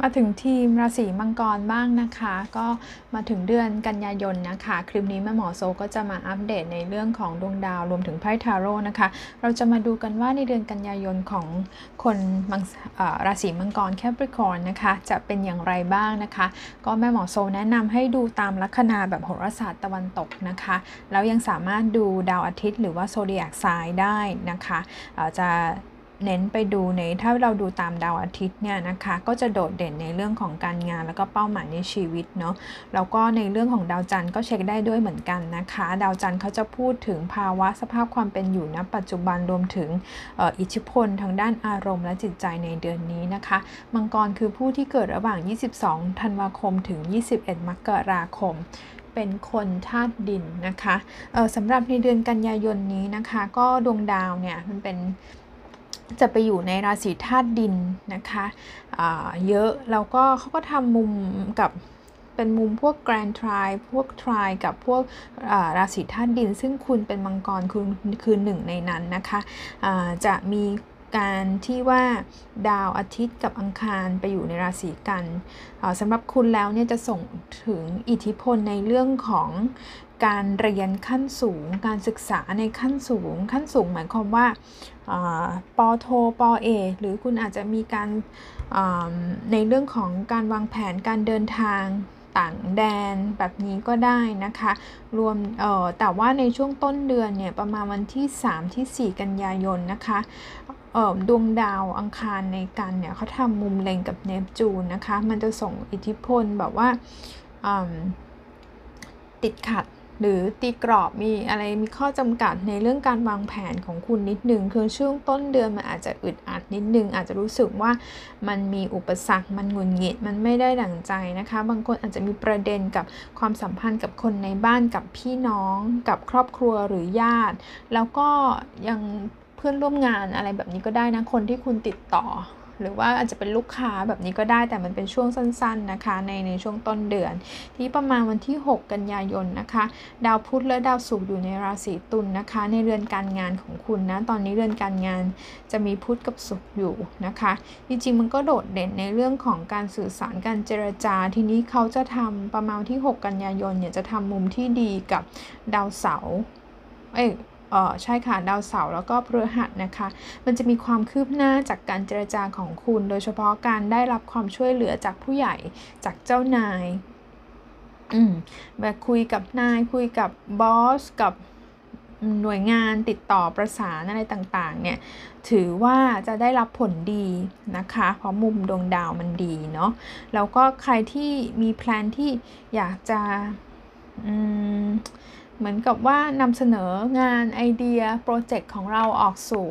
มาถึงทีมราศีมังกรบ้างนะคะ ก็มาถึงเดือนกันยายนนะคะ คลิปนี้แม่หมอโซก็จะมาอัปเดตในเรื่องของดวงดาวรวมถึงไพ่ทาโร่นะคะ เราจะมาดูกันว่าในเดือนกันยายนของคนราศีมังกรแคปริคอนนะคะ จะเป็นอย่างไรบ้างนะคะ ก็แม่หมอโซแนะนำให้ดูตามลัคนาแบบโหราศาสตร์ตะวันตกนะคะ แล้วยังสามารถดูดาวอาทิตย์ หรือว่าโซเดียกไซด์ได้นะคะจะ เน้นไปดูในถ้าเราดูตามดาวอาทิตย์เนี่ยนะคะ ก็จะโดดเด่นในเรื่องของการงานแล้วก็เป้าหมายในชีวิตเนาะแล้วก็ในเรื่องของดาวจันทร์ก็เช็คได้ด้วยเหมือนกันนะคะ ดาวจันทร์เขาจะพูดถึงภาวะสภาพความเป็นอยู่ณปัจจุบันรวมถึงอิทธิพลทางด้านอารมณ์และจิตใจในเดือนนี้นะคะมังกรคือผู้ที่เกิดระหว่าง 22 ธันวาคมถึง 21 มกราคมเป็นคนธาตุดินนะคะสำหรับในเดือนกันยายนนี้นะคะ ก็ดวงดาวเนี่ยมันเป็น จะไปอยู่ในราศีธาตุดินนะคะะเยอะ แล้วก็เขาก็ทำมุมกับเป็นมุมพวกแกรนทรายพวกทรายกับพวกราศีธาตุดิน ซึ่งคุณเป็นมังกรคุณคือหนึ่งในนั้นนะคะะจะมีการที่ว่าดาวอาทิตย์กับอังคารไปอยู่ในราศีกันสำหรับคุณแล้วเนี่ยจะส่งถึงอิทธิพลในเรื่องของ การเรียนขั้นสูง การศึกษาในขั้นสูง ขั้นสูงหมายความว่าปโทปเอกหรือคุณอาจจะมีการในเรื่องของการวางแผนการเดินทางต่างแดนแบบนี้ก็ได้นะคะ รวมแต่ว่าในช่วงต้นเดือนเนี่ยประมาณวันที่ 3 ที่ 4 กันยายนนะคะดวงดาวอังคารในกันเนี่ยเขาทำมุมเล็งกับเนปจูนนะคะ มันจะส่งอิทธิพลแบบว่าติดขัด หรือตีกรอบมีอะไรมีข้อจำกัดในเรื่องการวางแผนของคุณนิดนึงคือช่วงต้นเดือนมันอาจจะอึดอัดนิดนึงอาจจะรู้สึกว่ามันมีอุปสรรคมันงุนงิดมันไม่ได้ดั่งใจนะคะ บางคนอาจจะมีประเด็นกับความสัมพันธ์กับคนในบ้านกับพี่น้อง กับครอบครัวหรือญาติ แล้วก็ยังเพื่อนร่วมงานอะไรแบบนี้ก็ได้นะคนที่คุณติดต่อ หรือว่าอาจจะเป็นลูกค้าแบบนี้ก็ได้แต่มันเป็นช่วงสั้น ๆนะคะ ในในช่วงต้นเดือน ที่ประมาณวันที่ 6 กันยายนนะคะ ดาวพุธและดาวศุกร์อยู่ในราศีตุลนนะคะ ในเรือนการงานของคุณนะตอนนี้เรือนการงานจะมีพุธกับศุกร์อยู่นะคะ จริงๆมันก็โดดเด่นในเรื่องของการสื่อสารการเจรจาทีนี้เขาจะทำประมาณที่ 6 กันยายนเนี่ยจะทำมุมที่ดีกับดาวเสาร์เอ้ ใช่ค่ะดาวเสาร์แล้วก็พฤหัสนะคะ มันจะมีความคืบหน้าจากการเจรจาของคุณ โดยเฉพาะการได้รับความช่วยเหลือจากผู้ใหญ่จากเจ้านายอืมแบบคุยกับนายคุยกับบอสกับหน่วยงานติดต่อประสานอะไรต่างๆ เนี่ย ถือว่าจะได้รับผลดีนะคะ เพราะมุมดวงดาวมันดีเนาะแล้วก็ใครที่มี plan ที่อยากจะ เหมือนกับว่านำเสนองานไอเดียโปรเจกต์ของเราออกสู่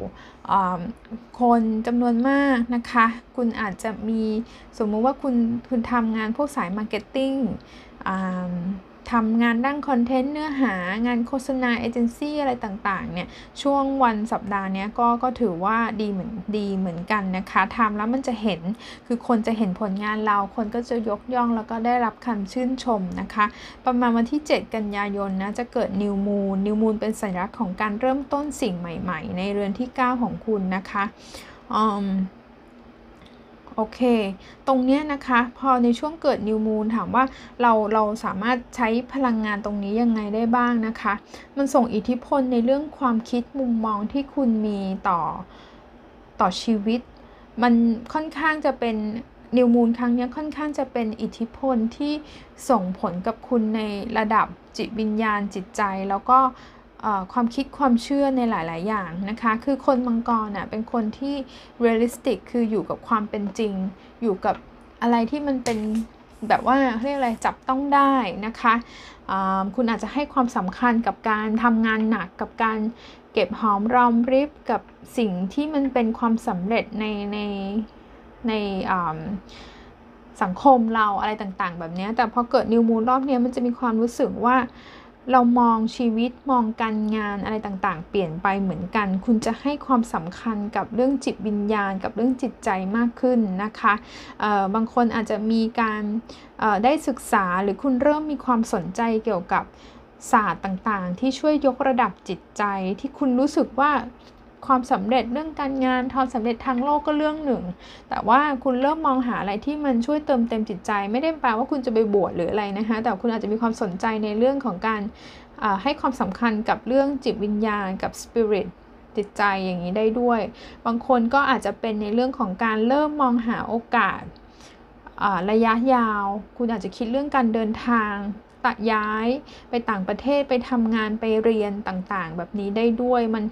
คนจำนวนมากนะคะ คุณอาจจะมีสมมุติว่าคุณคุณทำงานพวกสายมาร์เก็ตติ้ง ทำงานด้านคอนเทนต์เนื้อหางานโฆษณาเอเจนซี่อะไรต่างๆเนี่ยช่วงวันสัปดาห์นี้ก็ก็ถือว่าดีเหมือนดีเหมือนกันนะคะทำแล้วมันจะเห็นคือคนจะเห็นผลงานเราคนก็จะยกย่องแล้วก็ได้รับคำชื่นชมนะคะ ประมาณวันที่ 7 กันยายนนะจะเกิด new moon new moon เป็นสัญลักษณ์ของการเริ่มต้นสิ่งใหม่ ๆ ในเรือนที่ 9 ของคุณนะคะอืม โอเค ตรงนี้นะคะ พอในช่วงเกิดนิวมูนถามว่าเราเราสามารถใช้พลังงานตรงนี้ยังไงได้บ้างนะคะ มันส่งอิทธิพลในเรื่องความคิดมุมมองที่คุณมีต่อต่อชีวิต มันค่อนข้างจะเป็นนิวมูนครั้งนี้ค่อนข้างจะเป็นอิทธิพลที่ส่งผลกับคุณในระดับจิตวิญญาณจิตใจ แล้วก็ ความคิดความเชื่อในหลาย ๆ อย่างนะคะ คือคนมังกรน่ะเป็นคนที่ realistic คืออยู่กับความเป็นจริง อยู่กับอะไรที่มันเป็นแบบว่าเรียกอะไรจับต้องได้นะคะคุณอาจจะให้ความสำคัญกับการทำงานหนักกับการเก็บหอมรอมริบกับสิ่งที่มันเป็นความสำเร็จในในในสังคมเราอะไรต่าง ๆ แบบนี้แต่พอเกิด new moon รอบนี้มันจะมีความรู้สึกว่า เรามองชีวิตมองการงานอะไรต่างๆ เปลี่ยนไปเหมือนกัน คุณจะให้ความสำคัญกับเรื่องจิตวิญญาณ กับเรื่องจิตใจมากขึ้นนะคะบางคนอาจจะมีการได้ศึกษาหรือคุณเริ่มมีความสนใจเกี่ยวกับศาสตร์ต่างๆ ที่ช่วยยกระดับจิตใจที่คุณรู้สึกว่า ความสำเร็จเรื่องการงานความสำเร็จทางโลกก็เรื่องหนึ่ง แต่ว่าคุณเริ่มมองหาอะไรที่มันช่วยเติมเต็มจิตใจ ไม่ได้แปลว่าคุณจะไปบวชหรืออะไรนะคะ แต่คุณอาจจะมีความสนใจในเรื่องของการให้ความสำคัญกับเรื่องจิตวิญญาณกับสปิริตจิตใจอย่างนี้ได้ด้วย บางคนก็อาจจะเป็นในเรื่องของการเริ่มมองหาโอกาสระยะยาว คุณอาจจะคิดเรื่องการเดินทาง ตย้ายไปต่างประเทศไปทำงานไปเรียนต่างๆ แบบนี้ได้ด้วยมัน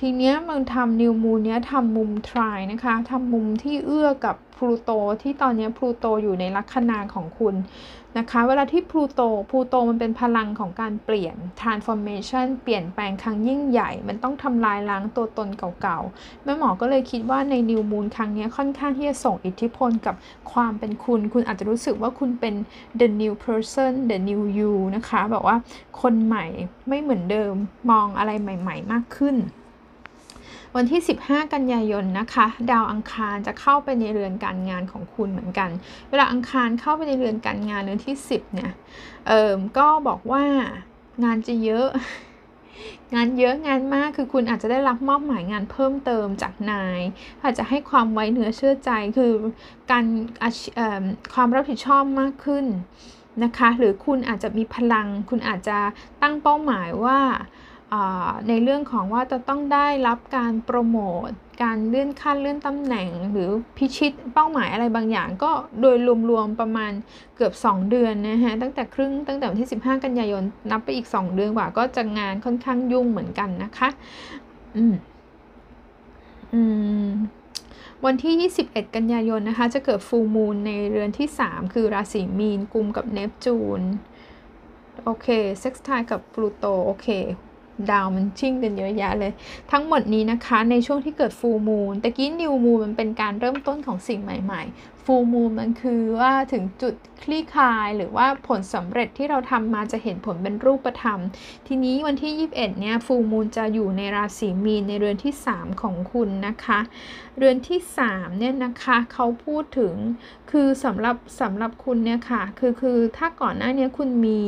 ทีเนี้ยมันทำนิวมูนเนี้ยทำมุมทรายนะคะทำมุมที่เอื้อกับ ลูโตที่ตอนนี้พลูโตอยู่ในลัคนาของคุณนะคะ เวลาที่พลูโตพลูโตมันเป็นพลังของการเปลี่ยน transformation เปลี่ยนแปลงครั้งยิ่งใหญ่ มันต้องทำลายล้างตัวตนเก่าๆ แม่หมอก็เลยคิดว่าในนิวมูนครั้งนี้ค่อนข้างที่จะส่งอิทธิพลกับความเป็นคุณ คุณอาจจะรู้สึกว่าคุณเป็น the new person the new you นะคะ แบบว่าคนใหม่ไม่เหมือนเดิมมองอะไรใหม่ ๆ มากขึ้น วันที่ 15 กันยายนนะคะ ดาวอังคารจะเข้าไปในเรือนการงานของคุณเหมือนกัน เวลาอังคารเข้าไปในเรือนการงานเรือนที่ 10 เนี่ย เอิมก็บอกว่างานจะเยอะ งานเยอะงานมากคือคุณอาจจะได้รับมอบหมายงานเพิ่มเติมจากนาย อาจจะให้ความไว้เนื้อเชื่อใจคือการความรับผิดชอบมากขึ้นนะคะ หรือคุณอาจจะมีพลัง คุณอาจจะตั้งเป้าหมายว่า ในเรื่องของว่าจะต้องได้รับการโปรโมทการเลื่อนขั้นเลื่อนตำแหน่ง หรือพิชิตเป้าหมายอะไรบางอย่าง ก็โดยรวมๆประมาณเกือบ 2 เดือนนะฮะตั้งแต่ครึ่งตั้งแต่วันที่ 15 กันยายนนับไปอีก 2 เดือนกว่า ก็จะงานค่อนข้างยุ่งเหมือนกันนะคะอืมอืมวันที่ 21 กันยายนนะคะ จะเกิดฟูมูลในเรือนที่ 3 คือราศีมีนกุมกับเนปจูน โอเคเซ็กซ์ไทกับพลูโต โอเค ดาวมันชิ่งกันเยอะแยะเลย ทั้งหมดนี้นะคะในช่วงที่เกิดฟูมูลตะกี้นิวมูลมันเป็นการเริ่มต้นของสิ่งใหม่ๆฟูมูลมันคือว่าถึงจุดคลี่คลาย หรือว่าผลสำเร็จที่เราทำมาจะเห็นผลเป็นรูปธรรม ทีนี้วันที่ 21เนี่ยฟูมูลจะอยู่ในราศีมีนในเรือนที่ 3 ของคุณนะคะ เรือนที่3เนี่ยนะคะเขาพูดถึงคือสำหรับสำหรับคุณเนี่ยค่ะคือคือถ้าก่อนหน้านี้คุณมี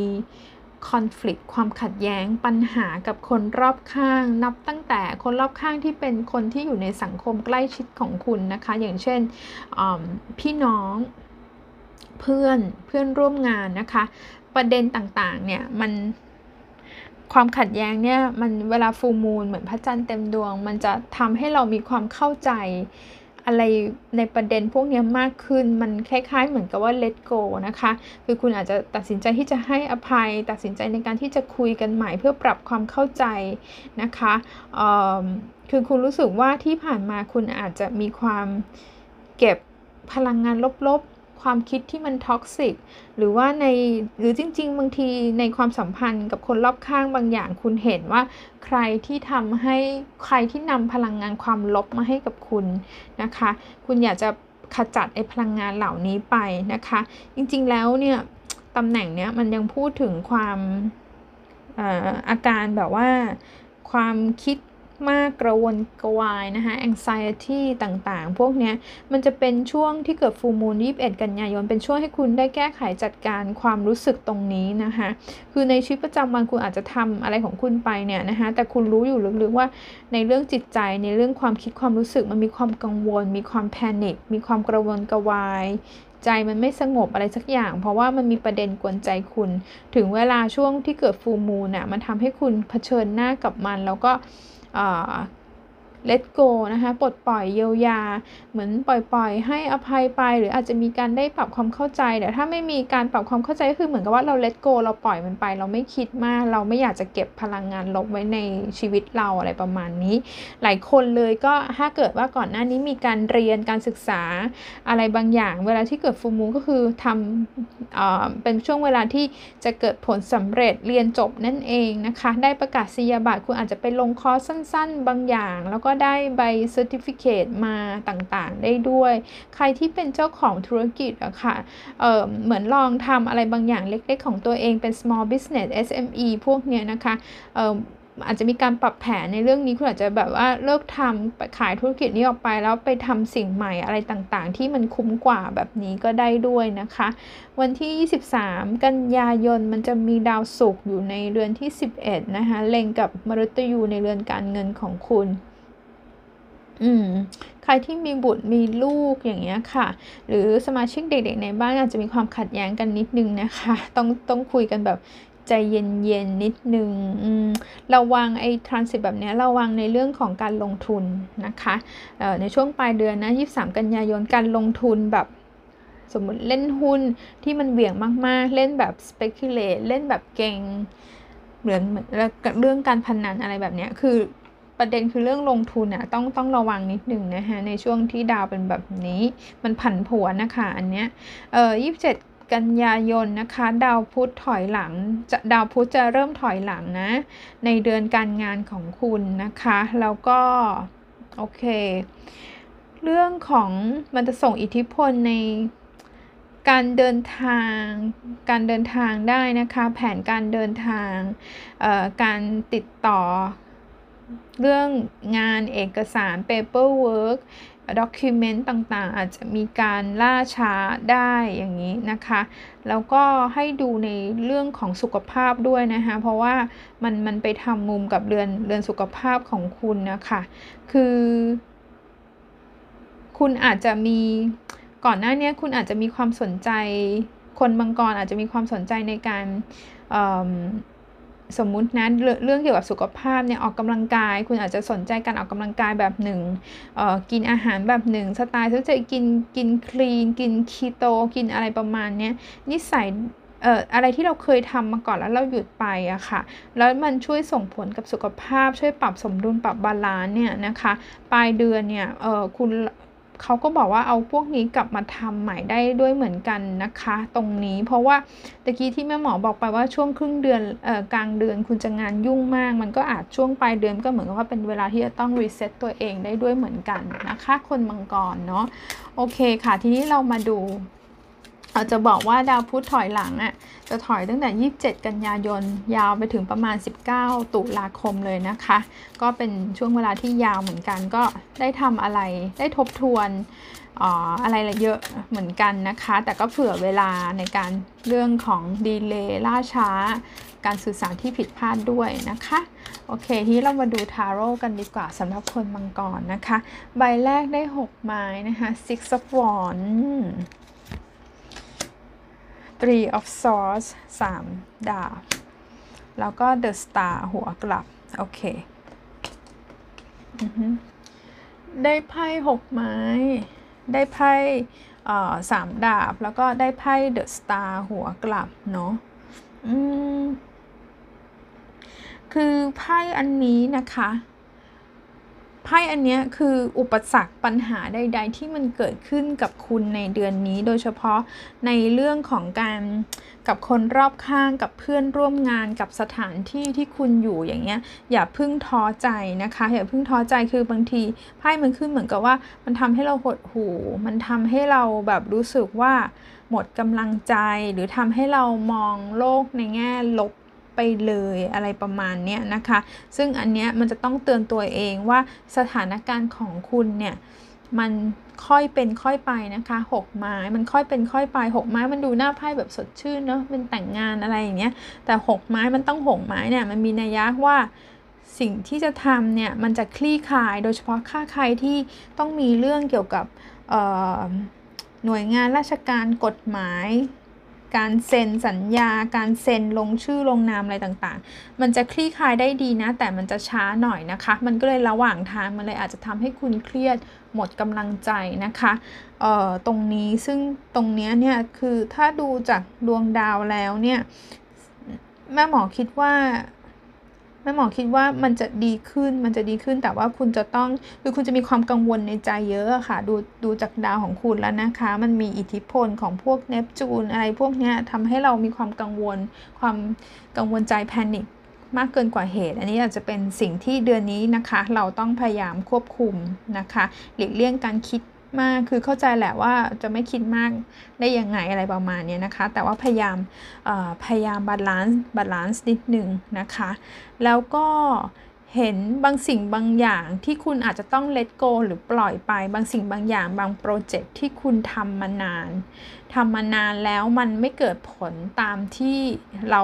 คอน FLICT ความขัดแย้งปัญหากับคนรอบข้าง นับตั้งแต่คนรอบข้างที่เป็นคนที่อยู่ในสังคมใกล้ชิดของคุณนะคะ อย่างเช่นพี่น้องเพื่อนเพื่อนร่วมงานนะคะ ประเด็นต่างๆเนี่ยมันความขัดแย้งเนี่ยมันเวลาฟูมูลเหมือนพระจันทร์เต็มดวง มันจะทำให้เรามีความเข้าใจ อะไรในประเด็นพวกนี้มากขึ้น มันคล้ายๆ เหมือนกับว่า let go นะคะ คือคุณอาจจะตัดสินใจที่จะให้อภัย ตัดสินใจในการที่จะคุยกันใหม่เพื่อปรับความเข้าใจนะคะคือคุณรู้สึกว่าที่ผ่านมาคุณอาจจะมีความเก็บพลังงานลบ ความคิดที่มัน toxic หรือว่าในหรือจริง ๆ บางทีในความสัมพันธ์กับคนรอบข้างบางอย่างคุณเห็นว่า ใครที่ทำให้ใครที่นำพลังงานความลบมาให้กับคุณนะคะ คุณอยากจะขจัดไอ้พลังงานเหล่านี้ไปนะคะ จริงๆแล้วเนี่ยตำแหน่งเนี้ยมันยังพูดถึงความอาอาการแบบว่าความคิด มากกระวนกระวายนะคะ anxiety ต่างๆ พวกนี้มันจะเป็นช่วงที่เกิดฟูมูล21 กันยายน เป็นช่วงให้คุณได้แก้ไขจัดการความรู้สึกตรงนี้นะคะ คือในชีวิตประจำวันคุณอาจจะทำอะไรของคุณไปเนี่ยนะคะ แต่คุณรู้อยู่ลึกๆว่าในเรื่องจิตใจ ในเรื่องความคิดความรู้สึกมันมีความกังวล มีความ panic มีความกระวนกระวายใจมันไม่สงบอะไรสักอย่าง เพราะว่ามันมีประเด็นกวนใจคุณ ถึงเวลาช่วงที่เกิด full moon น่ะมันทำให้คุณเผชิญหน้ากับมันแล้วก็ let go นะคะปลดปล่อยเยียวยา เหมือนปล่อยปล่อยให้อภัยไป หรืออาจจะมีการได้ปรับความเข้าใจแต่ถ้าไม่มีการปรับความเข้าใจก็คือเหมือนกับว่าเรา let go เราปล่อยมันไป เราไม่คิดมาก เราไม่อยากจะเก็บพลังงานลบไว้ในชีวิตเราอะไรประมาณนี้ หลายคนเลยก็ถ้าเกิดว่าก่อนหน้านี้มีการเรียนการศึกษาอะไรบางอย่าง เวลาที่เกิด full moon ก็คือทำเป็นช่วงเวลาที่จะเกิดผลสำเร็จเรียนจบนั่นเองนะคะ ได้ประกาศนียบัตรคุณอาจจะไปลงคอร์สสั้น ๆ บางอย่าง แล้วก็ได้ใบ certificate มาต่างๆ ได้ด้วย ใครที่เป็นเจ้าของธุรกิจอะค่ะเหมือนลองทำอะไรบางอย่างเล็กๆ ของตัวเองเป็น small business SME พวกเนี้ยนะคะอาจจะมีการปรับแผนในเรื่องนี้คุณอาจจะแบบว่าเลิกทำขายธุรกิจนี้ออกไป แล้วไปทำสิ่งใหม่อะไรต่างๆ ที่มันคุ้มกว่าแบบนี้ก็ได้ด้วยนะคะ วันที่ 23 กันยายนมันจะมีดาวศุกร์อยู่ในเรือนที่ 11 นะคะเล็งกับมฤตยูในเรือนการเงินของคุณ อืมใครที่มีบุตรมีลูกอย่างเงี้ยค่ะ หรือสมาชิกเด็กๆในบ้านอาจจะมีความขัดแย้งกันนิดนึงนะคะ ต้องต้องคุยกันแบบใจเย็นๆนิดนึงระวังไอ้ทรานสิตแบบนี้ระวังในเรื่องของการลงทุนนะคะในช่วงปลายเดือนนะ23 กันยายนการลงทุนแบบสมมติเล่นหุ้นที่มันเบี่ยงมากๆ เล่นแบบ speculate เล่นแบบเก่งเหมือนเรื่องการพนนันอะไรแบบนี้คือ ประเด็นคือเรื่องลงทุนอะต้องต้องระวังนิดหนึ่งนะคะในช่วงที่ดาวเป็นแบบนี้ มันผันผวนนะคะอันเนี้ยเอ่อยี่สิบเจ็ดกันยายนนะคะ ดาวพุธถอยหลังจะดาวพุธจะเริ่มถอยหลังนะ ในเดือนการงานของคุณนะคะ แล้วก็ โอเค เรื่องของมันจะส่งอิทธิพลในการเดินทางการเดินทางได้นะคะ แผนการเดินทางการติดต่อ เรื่องงานเอกสาร paperwork ด็อกิเมนต์ต่างๆ อาจจะมีการล่าช้าได้อย่างนี้นะคะ แล้วก็ให้ดูในเรื่องของสุขภาพด้วยนะคะ เพราะว่ามันมันไปทำมุมกับเรือนเรือนสุขภาพของคุณนะคะ คือ คุณอาจจะมีก่อนหน้านี้คุณอาจจะมีความสนใจ คนบางกรอาจจะมีความสนใจในการ สมมุตินะเรื่องเกี่ยวกับสุขภาพเนี่ยออกกำลังกาย คุณอาจจะสนใจการออกกำลังกายแบบหนึ่งกินอาหารแบบหนึ่งสไตล์ที่จะกินกิน clean กินคีโตกินอะไรประมาณนี้นิสัยเอ่ออะไรที่เราเคยทำมาก่อนแล้วเราหยุดไปอะค่ะ แล้วมันช่วยส่งผลกับสุขภาพ ช่วยปรับสมดุลปรับ balance เนี่ยนะคะ ปลายเดือนเนี่ยเออคุณ เขาก็บอกว่าเอาพวกนี้กลับมาทำใหม่ได้ด้วยเหมือนกันนะคะ ตรงนี้เพราะว่าตะกี้ที่แม่หมอบอกไปว่าช่วงครึ่งเดือนเอ่อกลางเดือนคุณจะงานยุ่งมาก มันก็อาจช่วงปลายเดือนก็เหมือนกับว่าเป็นเวลาที่จะต้อง reset ตัวเองได้ด้วยเหมือนกันนะคะ คนมังกรเนาะโอเคค่ะ ทีนี้เรามาดู อาจะบอกว่าดาวพุธถอยหลังอะ่ะจะถอยตั้งแต่ 27 กันยายน ยาวไปถึงประมาณ 19 ตุลาคมเลยนะคะ ก็เป็นช่วงเวลาที่ยาวเหมือนกัน ก็ได้ทำอะไรได้ทบทวนออะไรเยอะเหมือนกันนะคะ แต่ก็เผื่อเวลาในการเรื่องของดีเลย์ล่าช้า การสื่อสารที่ผิดพลาดด้วยนะคะ โอเค ที่เรามาดูทาโร่กันดีกว่าสำหรับคนมังกรนะคะ ใบแรกได้ 6 ไม้นะคะ six of wands three of swords 3 ดาบ แล้วก็ the star หัวกลับ โอเค ได้ไพ่หกไม้ ได้ไพ่สามดาบ แล้วก็ได้ไพ่ the star หัวกลับ เนาะคือไพ่อันนี้นะคะ ไพ่อันนี้คืออุปสรรคปัญหาใด ๆ ที่มันเกิดขึ้นกับคุณในเดือนนี้ โดยเฉพาะในเรื่องของการกับคนรอบข้างกับเพื่อนร่วมงานกับสถานที่ที่คุณอยู่อย่างเงี้ย อย่าพึ่งท้อใจนะคะ อย่าพึ่งท้อใจคือบางทีไพ่มันขึ้นเหมือนกับว่า มันทำให้เราหดหู่มันทำให้เราแบบรู้สึกว่าหมดกำลังใจหรือทำให้เรามองโลกในแง่ลบ ไปเลยอะไรประมาณนี้นะคะ ซึ่งอันเนี้ยมันจะต้องเตือนตัวเองว่าสถานการณ์ของคุณเนี่ยมันค่อยเป็นค่อยไปนะคะหกไม้มันค่อยเป็นค่อยไปหกไม้มันดูหน้าไพ่แบบสดชื่นเนาะเป็นแต่งงานอะไรอย่างเงี้ยแต่หกไม้มันต้องหกไม้เนี่ยมันมีนัยยะว่าสิ่งที่จะทำเนี่ยมันจะคลี่คลายโดยเฉพาะค่าใครที่ต้องมีเรื่องเกี่ยวกับหน่วยงานราชการกฎหมาย การเซ็นสัญญา การเซ็นลงชื่อลงนามอะไรต่างๆ มันจะคลี่คลายได้ดีนะ แต่มันจะช้าหน่อยนะคะ มันก็เลยระหว่างทางมันเลยอาจจะทำให้คุณเครียดหมดกำลังใจนะคะเอ่อตรงนี้ซึ่งตรงนี้เนี่ยคือถ้าดูจากดวงดาวแล้วเนี่ยแม่หมอคิดว่า แม่หมอคิดว่ามันจะดีขึ้นมันจะดีขึ้นแต่ว่าคุณจะต้องคือคุณจะมีความกังวลในใจเยอะค่ะ ดูดูจากดาวของคุณแล้วนะคะ มันมีอิทธิพลของพวกเนปจูนอะไรพวกนี้ทำให้เรามีความกังวล ความกังวลใจ panic มากเกินกว่าเหตุ อันนี้อาจจะเป็นสิ่งที่เดือนนี้นะคะ เราต้องพยายามควบคุมนะคะ หลีกเลี่ยงการคิด มาก คือเข้าใจแหละว่าจะไม่คิดมากได้ยังไงอะไรประมาณนี้นะคะ แต่ว่าพยายามพยายาม balance balance นิดหนึ่งนะคะ แล้วก็ เห็นบางสิ่งบางอย่างที่คุณอาจจะต้อง let go หรือปล่อยไป บางสิ่งบางอย่างบางโปรเจกต์ที่คุณทำมานานทำมานานแล้วมันไม่เกิดผลตามที่เรา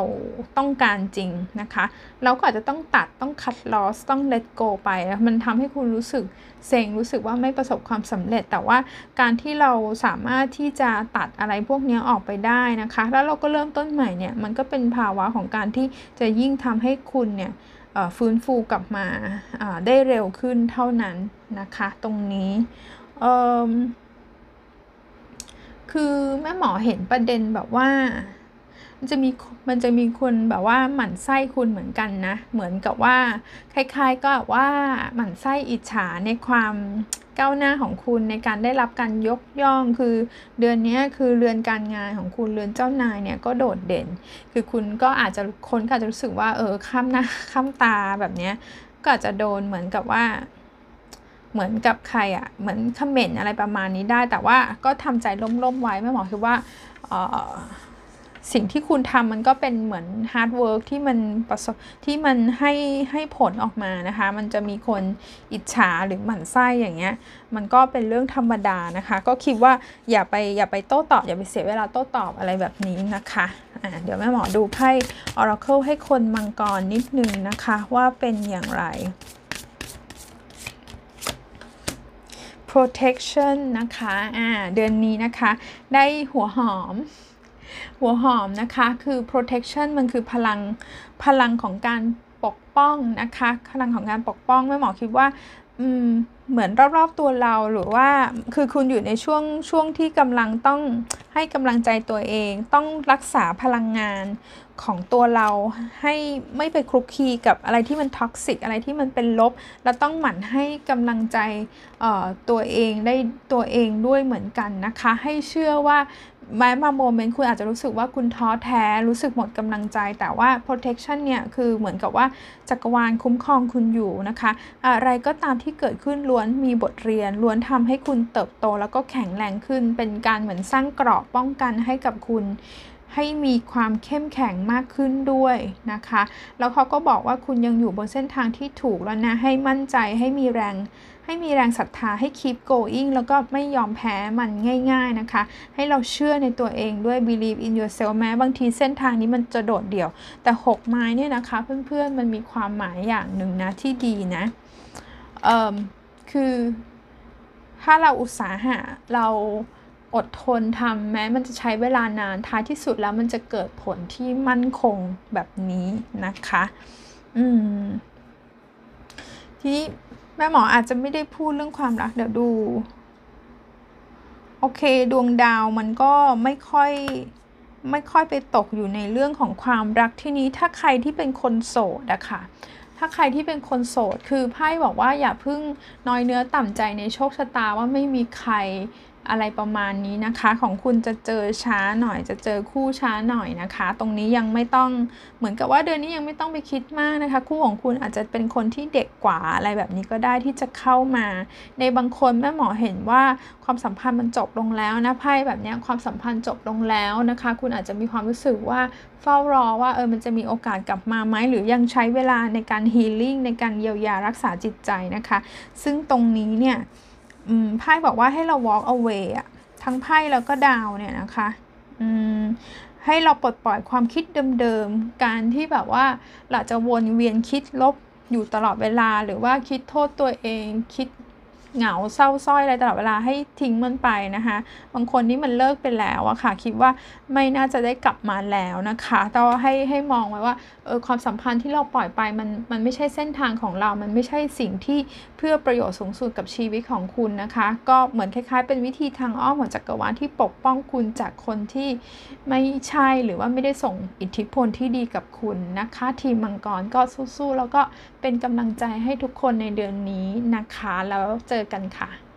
ต้องการจริงนะคะ เราก็อาจจะต้องตัดต้องคัดลอสต้อง let go ไปแล้วมันทำให้คุณรู้สึกเซ็งรู้สึกว่าไม่ประสบความสำเร็จ แต่ว่าการที่เราสามารถที่จะตัดอะไรพวกนี้ออกไปได้นะคะ แล้วเราก็เริ่มต้นใหม่เนี่ยมันก็เป็นภาวะของการที่จะยิ่งทำให้คุณเนี่ย ฟื้นฟูกลับมาได้เร็วขึ้นเท่านั้นนะคะ ตรงนี้คือแม่หมอเห็นประเด็นแบบว่ามันจะมีมันจะมีคนแบบว่าหมั่นไส้คุณเหมือนกันนะ เหมือนกับว่าคล้ายๆก็ว่าหมั่นไส้อิจฉาในความ ก้าวหน้าของคุณในการได้รับการยกย่องคือ เดือนนี้คือเรือนการงานของคุณเรือนเจ้านายเนี่ยก็โดดเด่น คือคุณก็อาจจะคนก็อาจจะรู้สึกว่าเออข้ามหน้าข้ามตาแบบนี้ก็อาจจะโดนเหมือนกับว่า เหมือนกับใครอะ่ะเหมือน comment อะไรประมาณนี้ได้ แต่ว่าก็ทำใจร่มๆไว้แม่หมอคิดว่า สิ่งที่คุณทำมันก็เป็นเหมือน hard work ที่มันประสบที่มันให้ให้ผลออกมานะคะ มันจะมีคนอิจฉาหรือหมั่นไส้อย่างเงี้ย มันก็เป็นเรื่องธรรมดานะคะ ก็คิดว่าอย่าไปอย่าไปโต้ตอบ อย่าไปเสียเวลาโต้ตอบอะไรแบบนี้นะคะอ่าเดี๋ยวแม่หมอดูไพ่ Oracle ให้คนมังกรนิดนึงนะคะว่าเป็นอย่างไร protection นะคะ อ่า เดือนนี้นะคะ ได้หัวหอม หัวหอมนะคะคือ protection มันคือพลังพลังของการปกป้องนะคะพลังของการปกป้องแม่หมอคิดว่าอืมเหมือนรอบๆตัวเราหรือว่าคือคุณอยู่ในช่วงช่วงที่กำลังต้องให้กำลังใจตัวเอง ต้องรักษาพลังงานของตัวเราให้ไม่ไปคลุกคลีกับอะไรที่มัน toxic อะไรที่มันเป็นลบ แล้วต้องหมั่นให้กำลังใจตัวเองได้ตัวเองด้วยเหมือนกันนะคะ ให้เชื่อว่า แม้บาง moment คุณอาจจะรู้สึกว่าคุณท้อแท้รู้สึกหมดกำลังใจ แต่ว่า protection เนี่ยคือเหมือนกับว่าจักรวาลคุ้มครองคุณอยู่นะคะ อะไรก็ตามที่เกิดขึ้นล้วนมีบทเรียน ล้วนทำให้คุณเติบโต แล้วก็แข็งแรงขึ้น เป็นการเหมือนสร้างเกราะป้องกันให้กับคุณให้มีความเข้มแข็งมากขึ้นด้วยนะคะ แล้วเขาก็บอกว่าคุณยังอยู่บนเส้นทางที่ถูกแล้วนะ ให้มั่นใจให้มีแรง ให้มีแรงศรัทธาให้ keep going แล้วก็ไม่ยอมแพ้มันง่าย ๆนะคะ ให้เราเชื่อในตัวเองด้วย believe in yourself แม้บางทีเส้นทางนี้มันจะโดดเดี่ยว แต่ 6 ไม้เนี่ยนะคะ เพื่อนๆมันมีความหมายอย่างหนึ่งนะที่ดีนะเอ่อคือถ้าเราอุตสาหะเราอดทนทำแม้มันจะใช้เวลานานท้ายที่สุดแล้วมันจะเกิดผลที่มั่นคงแบบนี้นะคะ อืม ที่ แม่หมออาจจะไม่ได้พูดเรื่องความรักเดี๋ยวดู โอเค ดวงดาวมันก็ไม่ค่อยไม่ค่อยไปตกอยู่ในเรื่องของความรักที่นี้ ถ้าใครที่เป็นคนโสดอะค่ะ ถ้าใครที่เป็นคนโสด คือไพ่บอกว่าอย่าพึ่งน้อยเนื้อต่ำใจในโชคชะตาว่าไม่มีใคร อะไรประมาณนี้นะคะ ของคุณจะเจอช้าหน่อย จะเจอคู่ช้าหน่อยนะคะ ตรงนี้ยังไม่ต้องเหมือนกับว่าเดือนนี้ยังไม่ต้องไปคิดมากนะคะ คู่ของคุณอาจจะเป็นคนที่เด็กกว่าอะไรแบบนี้ก็ได้ที่จะเข้ามา ในบางคนแม่หมอเห็นว่าความสัมพันธ์มันจบลงแล้วนะไพ่แบบนี้ความสัมพันธ์จบลงแล้วนะคะ คุณอาจจะมีความรู้สึกว่าเฝ้ารอว่าเออมันจะมีโอกาสกลับมาไหมหรือยังใช้เวลาในการฮีลิ่งในการเยียวยารักษาจิตใจนะคะ ซึ่งตรงนี้เนี่ย ไพ่บอกว่าให้เรา walk away อะทั้งไพ่แล้วก็ดาวเนี่ยนะคะให้เราปลดปล่อยความคิดเดิมๆ การที่แบบว่าเราจะวนเวียนคิดลบอยู่ตลอดเวลาหรือว่าคิดโทษตัวเองคิด เหงาเศร้าส้อยอะไรตลอดเวลาให้ทิ้งมันไปนะคะบางคนนี่มันเลิกไปแล้วอะค่ะคิดว่าไม่น่าจะได้กลับมาแล้วนะคะแต่ให้ให้มองไว้ว่าเออความสัมพันธ์ที่เราปล่อยไปมันมันไม่ใช่เส้นทางของเรา มันไม่ใช่สิ่งที่เพื่อประโยชน์สูงสุดกับชีวิตของคุณนะคะ ก็เหมือนคล้ายๆ เป็นวิธีทางอ้อมของจักรวาลที่ปกป้องคุณจากคนที่ไม่ใช่หรือว่าไม่ได้ส่งอิทธิพลที่ดีกับคุณนะคะ ทีมมังกรก็สู้ๆแล้วก็เป็นกำลังใจให้ทุกคนในเดือนนี้นะคะ แล้วเจออกันค่ะ